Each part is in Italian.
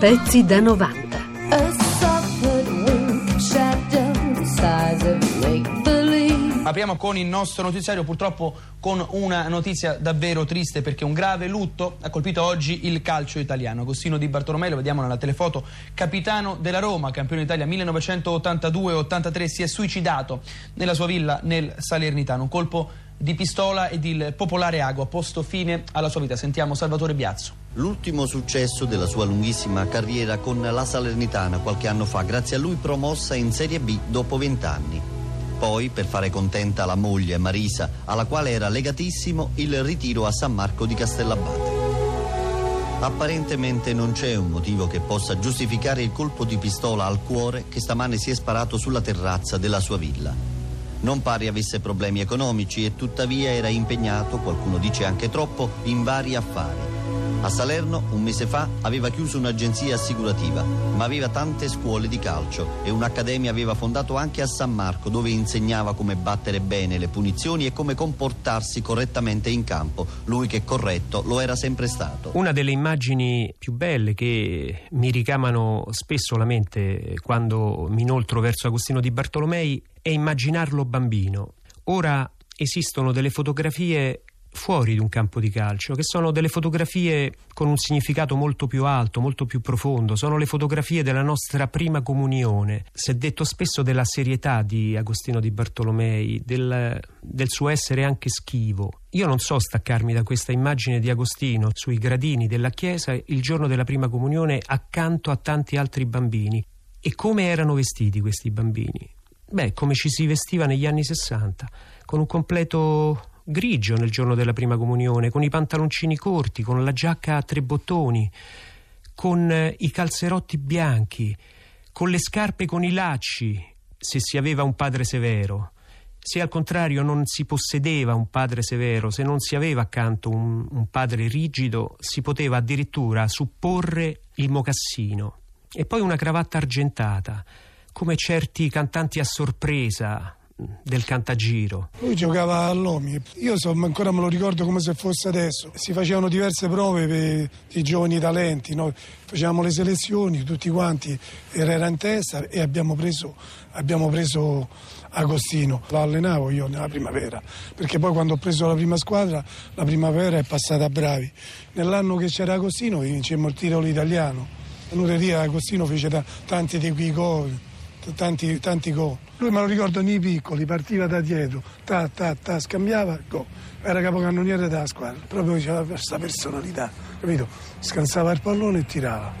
Pezzi da 90. Apriamo con il nostro notiziario purtroppo con una notizia davvero triste perché un grave lutto ha colpito oggi il calcio italiano. Agostino Di Bartolomeo, lo vediamo nella telefoto, capitano della Roma, campione d'Italia 1982-83, si è suicidato nella sua villa nel Salernitano. Un colpo di pistola ed il popolare ago ha posto fine alla sua vita. Sentiamo Salvatore Biazzo. L'ultimo successo della sua lunghissima carriera con la Salernitana qualche anno fa, grazie a lui promossa in Serie B dopo vent'anni. Poi, per fare contenta la moglie Marisa, alla quale era legatissimo, il ritiro a San Marco di Castellabate. Apparentemente non c'è un motivo che possa giustificare il colpo di pistola al cuore che stamane si è sparato sulla terrazza della sua villa. Non pare avesse problemi economici e tuttavia era impegnato, qualcuno dice anche troppo, in vari affari. A Salerno, un mese fa, aveva chiuso un'agenzia assicurativa, ma aveva tante scuole di calcio e un'accademia aveva fondato anche a San Marco, dove insegnava come battere bene le punizioni e come comportarsi correttamente in campo. Lui che corretto lo era sempre stato. Una delle immagini più belle che mi ricamano spesso la mente quando mi inoltro verso Agostino di Bartolomei è immaginarlo bambino. Ora esistono delle fotografie fuori di un campo di calcio, che sono delle fotografie con un significato molto più alto, molto più profondo, sono le fotografie della nostra prima comunione. Si è detto spesso della serietà di Agostino di Bartolomei, del, del suo essere anche schivo. Io non so staccarmi da questa immagine di Agostino sui gradini della chiesa il giorno della prima comunione accanto a tanti altri bambini. E come erano vestiti questi bambini? Beh, come ci si vestiva negli anni Sessanta, con un completo grigio nel giorno della prima comunione, con i pantaloncini corti, con la giacca a tre bottoni, con eh, i calzerotti bianchi, con le scarpe con i lacci, se si aveva un padre severo. Se al contrario non si possedeva un padre severo, se non si aveva accanto un, un padre rigido, si poteva addirittura supporre il mocassino. E poi una cravatta argentata, come certi cantanti a sorpresa, del cantagiro. Lui giocava all'Omi, io so, ancora me lo ricordo come se fosse adesso. Si facevano diverse prove per i giovani talenti, no? facevamo le selezioni, tutti quanti era in testa e abbiamo preso, abbiamo preso Agostino. Lo allenavo io nella primavera, perché poi quando ho preso la prima squadra, la primavera è passata a Bravi. Nell'anno che c'era Agostino vincemmo il titolo italiano. Nureria Agostino fece t- tanti di quei gol tanti, tanti gol. Lui me lo ricordo nei piccoli, partiva da dietro, ta, ta, ta, scambiava, go. Era capocannoniere della squadra, proprio aveva questa personalità, capito? Scansava il pallone e tirava.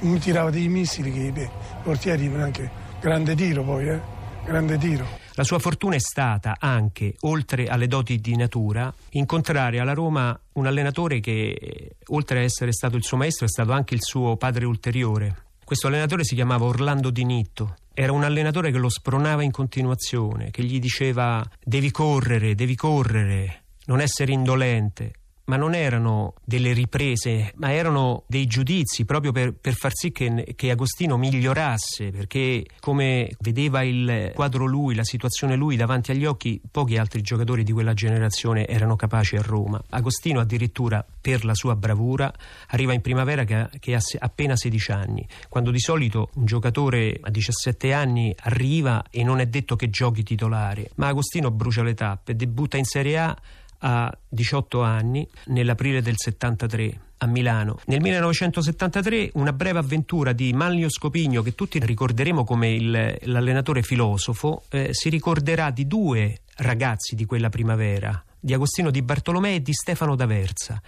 Mi tirava dei missili che i portieri anche grande tiro poi, eh? Grande tiro. La sua fortuna è stata anche, oltre alle doti di natura, incontrare alla Roma un allenatore che, oltre ad essere stato il suo maestro, è stato anche il suo padre ulteriore. Questo allenatore si chiamava Orlando Di Nitto era un allenatore che lo spronava in continuazione, che gli diceva devi correre, devi correre, non essere indolente ma non erano delle riprese, ma erano dei giudizi proprio per, per far sì che, che, Agostino migliorasse, perché come vedeva il quadro lui, la situazione lui davanti agli occhi, pochi altri giocatori di quella generazione erano capaci a Roma. Agostino addirittura per la sua bravura arriva in primavera che, che ha appena 16 anni, quando di solito un giocatore a 17 anni arriva e non è detto che giochi titolare, ma Agostino brucia le tappe, debutta in Serie A a 18 anni nell'aprile del 73 a Milano. Nel 1973 una breve avventura di Manlio Scopigno, che tutti ricorderemo come il, l'allenatore filosofo, eh, si ricorderà di due ragazzi di quella primavera, di Agostino Di Bartolomei e di Stefano D'Aversa.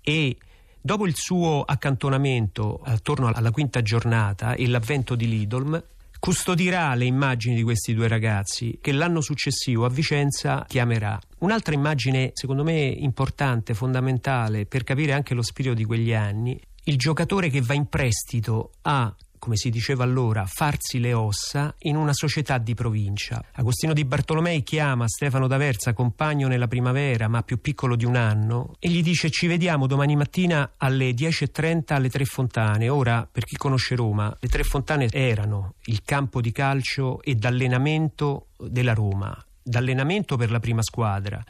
E dopo il suo accantonamento attorno alla quinta giornata e l'avvento di Lidolm, custodirà le immagini di questi due ragazzi che l'anno successivo a Vicenza chiamerà. Un'altra immagine, secondo me, importante, fondamentale per capire anche lo spirito di quegli anni, il giocatore che va in prestito a come si diceva allora, farsi le ossa in una società di provincia. Agostino di Bartolomei chiama Stefano D'Aversa, compagno nella primavera, ma più piccolo di un anno, e gli dice ci vediamo domani mattina alle 10.30 alle Tre Fontane. Ora, per chi conosce Roma, le Tre Fontane erano il campo di calcio e d'allenamento della Roma, d'allenamento per la prima squadra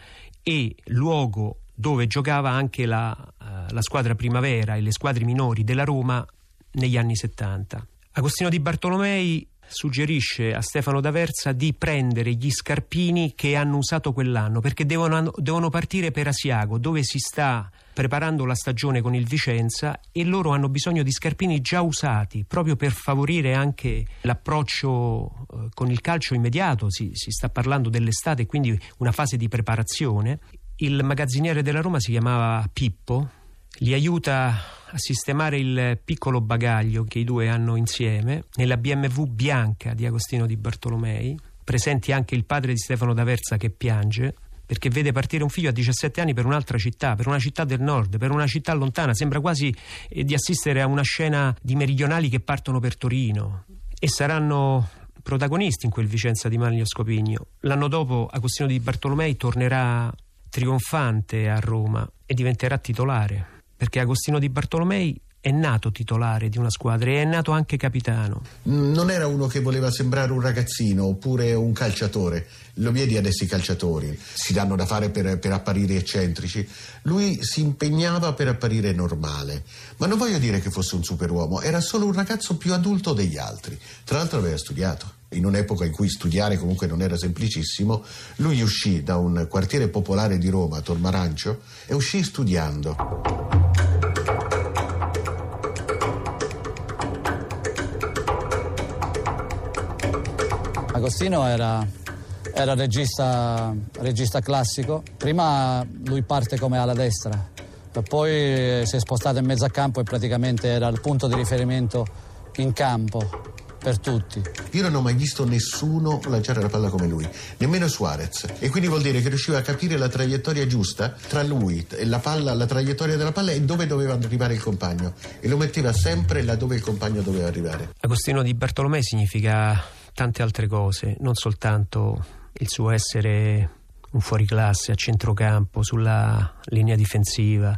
e luogo dove giocava anche la, uh, la squadra primavera e le squadre minori della Roma negli anni 70. Agostino Di Bartolomei suggerisce a Stefano D'Aversa di prendere gli scarpini che hanno usato quell'anno perché devono, devono partire per Asiago dove si sta preparando la stagione con il Vicenza e loro hanno bisogno di scarpini già usati proprio per favorire anche l'approccio eh, con il calcio immediato si, si sta parlando dell'estate quindi una fase di preparazione il magazziniere della Roma si chiamava Pippo li aiuta a sistemare il piccolo bagaglio che i due hanno insieme nella BMW bianca di Agostino di Bartolomei, presenti anche il padre di Stefano D'Aversa che piange perché vede partire un figlio a 17 anni per un'altra città, per una città del nord, per una città lontana, sembra quasi eh, di assistere a una scena di meridionali che partono per Torino. E saranno protagonisti in quel Vicenza di Manlio Scopigno. L'anno dopo Agostino di Bartolomei tornerà trionfante a Roma e diventerà titolare perché Agostino Di Bartolomei è nato titolare di una squadra e è nato anche capitano. Non era uno che voleva sembrare un ragazzino oppure un calciatore. Lo vedi adesso i calciatori, si danno da fare per, per, apparire eccentrici. Lui si impegnava per apparire normale. Ma non voglio dire che fosse un superuomo, era solo un ragazzo più adulto degli altri. Tra l'altro aveva studiato. In un'epoca in cui studiare comunque non era semplicissimo, lui uscì da un quartiere popolare di Roma, Tormarancio, e uscì studiando. Agostino era, era regista, regista, classico. Prima lui parte come ala destra, poi si è spostato in mezzo a campo e praticamente era il punto di riferimento in campo per tutti. Io non ho mai visto nessuno lanciare la palla come lui, nemmeno Suarez. E quindi vuol dire che riusciva a capire la traiettoria giusta tra lui, la, palla, la traiettoria della palla e dove doveva arrivare il compagno. E lo metteva sempre laddove il compagno doveva arrivare. Agostino di Bartolomei significa tante altre cose, non soltanto il suo essere un fuoriclasse a centrocampo, sulla linea difensiva,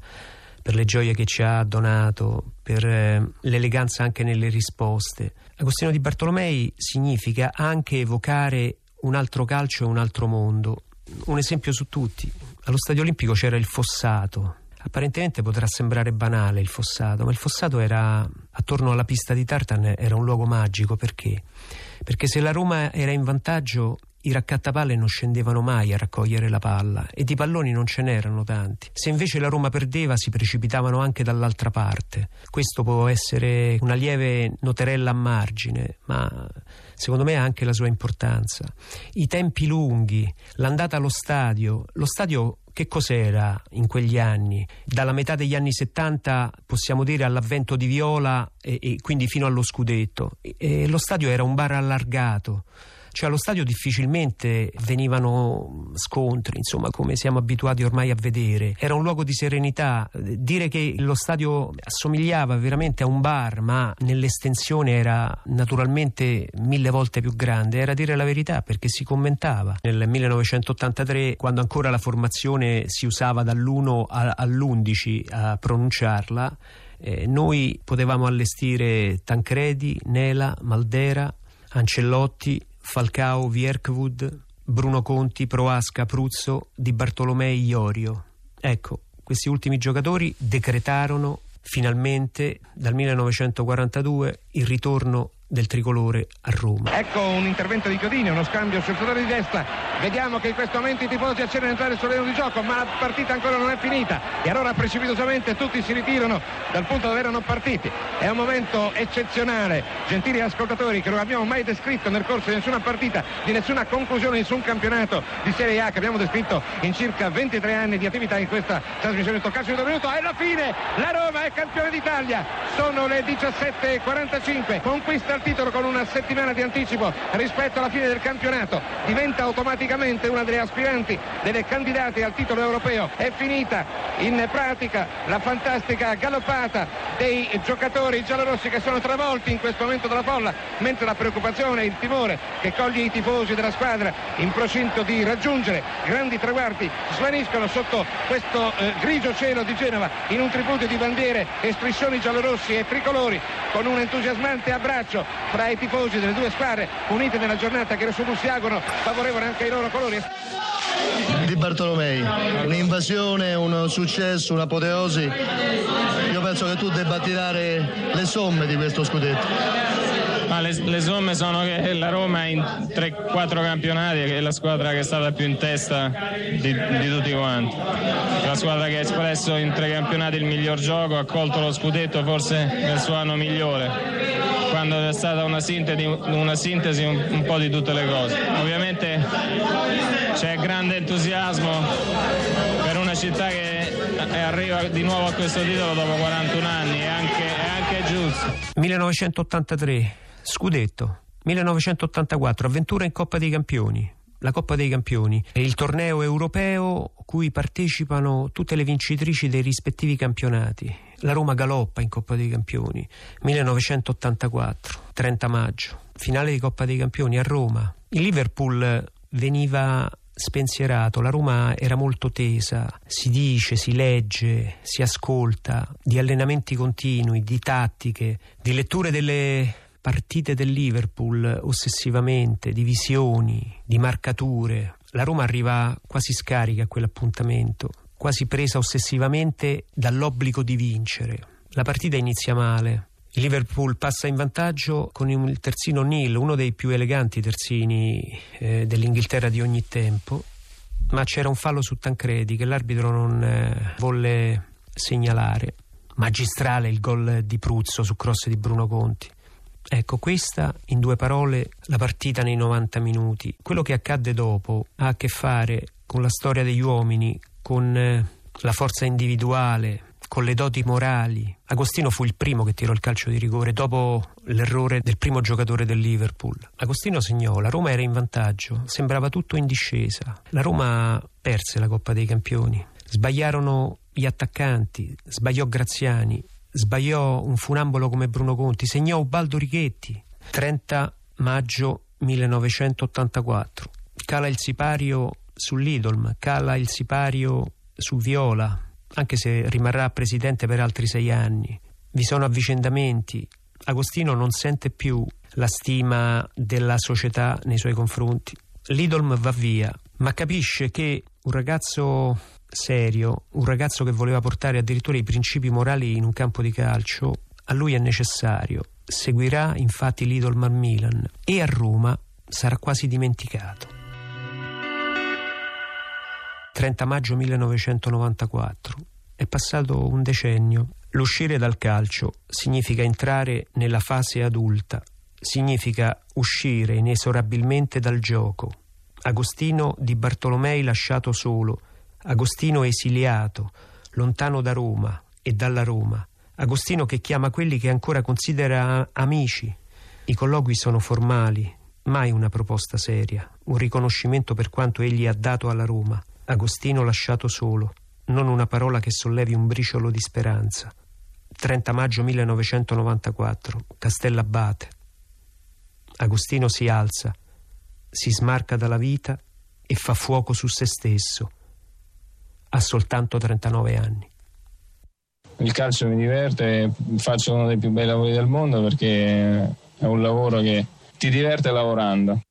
per le gioie che ci ha donato, per eh, l'eleganza anche nelle risposte. Agostino di Bartolomei significa anche evocare un altro calcio e un altro mondo. Un esempio su tutti. Allo Stadio Olimpico c'era il fossato. Apparentemente potrà sembrare banale il fossato, ma il fossato era attorno alla pista di Tartan era un luogo magico perché? Perché se la Roma era in vantaggio i raccattapalle non scendevano mai a raccogliere la palla e di palloni non ce n'erano tanti. Se invece la Roma perdeva si precipitavano anche dall'altra parte. Questo può essere una lieve noterella a margine, ma secondo me ha anche la sua importanza. I tempi lunghi, l'andata allo stadio, lo stadio che cos'era in quegli anni? Dalla metà degli anni 70 possiamo dire all'avvento di Viola e, e quindi fino allo scudetto. E, lo stadio era un bar allargato. Cioè allo stadio difficilmente venivano scontri, insomma, come siamo abituati ormai a vedere. Era un luogo di serenità. Dire che lo stadio assomigliava veramente a un bar, ma nell'estensione era naturalmente mille volte più grande, era dire la verità perché si commentava. Nel 1983, quando ancora la formazione si usava dall'1 all'11 a pronunciarla, eh, noi potevamo allestire Tancredi, Nela, Maldera, Ancellotti, Falcao, Vierkwood, Bruno Conti, Proasca, Pruzzo, Di Bartolomei, Iorio. Ecco, questi ultimi giocatori decretarono finalmente dal 1942 il ritorno del tricolore a Roma. Ecco un intervento di Chiodini, uno scambio sul settore di destra. Vediamo che in questo momento i tifosi accendono a entrare sul terreno di gioco, ma la partita ancora non è finita. E allora precipitosamente tutti si ritirano dal punto dove erano partiti. È un momento eccezionale, gentili ascoltatori, che non abbiamo mai descritto nel corso di nessuna partita, di nessuna conclusione, di nessun campionato di Serie A che abbiamo descritto in circa 23 anni di attività in questa trasmissione. Toccaccio di minuto, e la fine, la Roma è campione d'Italia. Sono le 17.45, conquista il titolo con una settimana di anticipo rispetto alla fine del campionato. Diventa automaticamente una delle aspiranti, delle candidate al titolo europeo. È finita in pratica la fantastica galoppata dei giocatori giallorossi che sono travolti in questo momento dalla folla, mentre la preoccupazione e il timore che coglie i tifosi della squadra in procinto di raggiungere grandi traguardi svaniscono sotto questo eh, grigio cielo di Genova in un tripudio di bandiere e striscioni giallorossi e tricolori con un entusiasmante abbraccio fra i tifosi delle due squadre unite nella giornata che Rosso si augurano favorevole anche ai loro colori. Di Bartolomei, un'invasione, un successo, un'apoteosi. Io penso che tu debba tirare le somme di questo scudetto. Ma le, le, somme sono che la Roma in 3-4 campionati è la squadra che è stata più in testa di, di, tutti quanti. La squadra che ha espresso in tre campionati il miglior gioco, ha colto lo scudetto forse nel suo anno migliore, quando è stata una sintesi, una sintesi un, un po' di tutte le cose. Ovviamente c'è grande entusiasmo per una città che arriva di nuovo a questo titolo dopo 41 anni, è anche, è anche giusto. 1983 Scudetto. 1984, avventura in Coppa dei Campioni. La Coppa dei Campioni è il torneo europeo cui partecipano tutte le vincitrici dei rispettivi campionati. La Roma galoppa in Coppa dei Campioni. 1984, 30 maggio, finale di Coppa dei Campioni a Roma. Il Liverpool veniva spensierato, la Roma era molto tesa, si dice, si legge, si ascolta di allenamenti continui, di tattiche, di letture delle partite del Liverpool ossessivamente, di visioni, di marcature. La Roma arriva quasi scarica a quell'appuntamento, quasi presa ossessivamente dall'obbligo di vincere. La partita inizia male. Il Liverpool passa in vantaggio con il terzino Neil, uno dei più eleganti terzini eh, dell'Inghilterra di ogni tempo, ma c'era un fallo su Tancredi che l'arbitro non eh, volle segnalare. Magistrale il gol di Pruzzo su cross di Bruno Conti. Ecco, questa in due parole la partita nei 90 minuti. Quello che accadde dopo ha a che fare con la storia degli uomini, con eh, la forza individuale, con le doti morali. Agostino fu il primo che tirò il calcio di rigore dopo l'errore del primo giocatore del Liverpool. Agostino segnò, la Roma era in vantaggio, sembrava tutto in discesa. La Roma perse la Coppa dei Campioni. Sbagliarono gli attaccanti, sbagliò Graziani, sbagliò un funambolo come Bruno Conti, segnò Ubaldo Righetti. 30 maggio 1984. Cala il sipario sull'Idolm, cala il sipario su Viola, anche se rimarrà presidente per altri sei anni. Vi sono avvicendamenti. Agostino non sente più la stima della società nei suoi confronti. L'Idolm va via, ma capisce che un ragazzo serio, un ragazzo che voleva portare addirittura i principi morali in un campo di calcio, a lui è necessario. Seguirà infatti l'Idolman Milan e a Roma sarà quasi dimenticato. 30 maggio 1994. È passato un decennio. L'uscire dal calcio significa entrare nella fase adulta, significa uscire inesorabilmente dal gioco. Agostino di Bartolomei lasciato solo, Agostino esiliato, lontano da Roma e dalla Roma. Agostino che chiama quelli che ancora considera amici. I colloqui sono formali, mai una proposta seria, un riconoscimento per quanto egli ha dato alla Roma. Agostino lasciato solo, non una parola che sollevi un briciolo di speranza. 30 maggio 1994, Castellabate. Agostino si alza, si smarca dalla vita e fa fuoco su se stesso ha soltanto 39 anni. Il calcio mi diverte, faccio uno dei più bei lavori del mondo perché è un lavoro che ti diverte lavorando.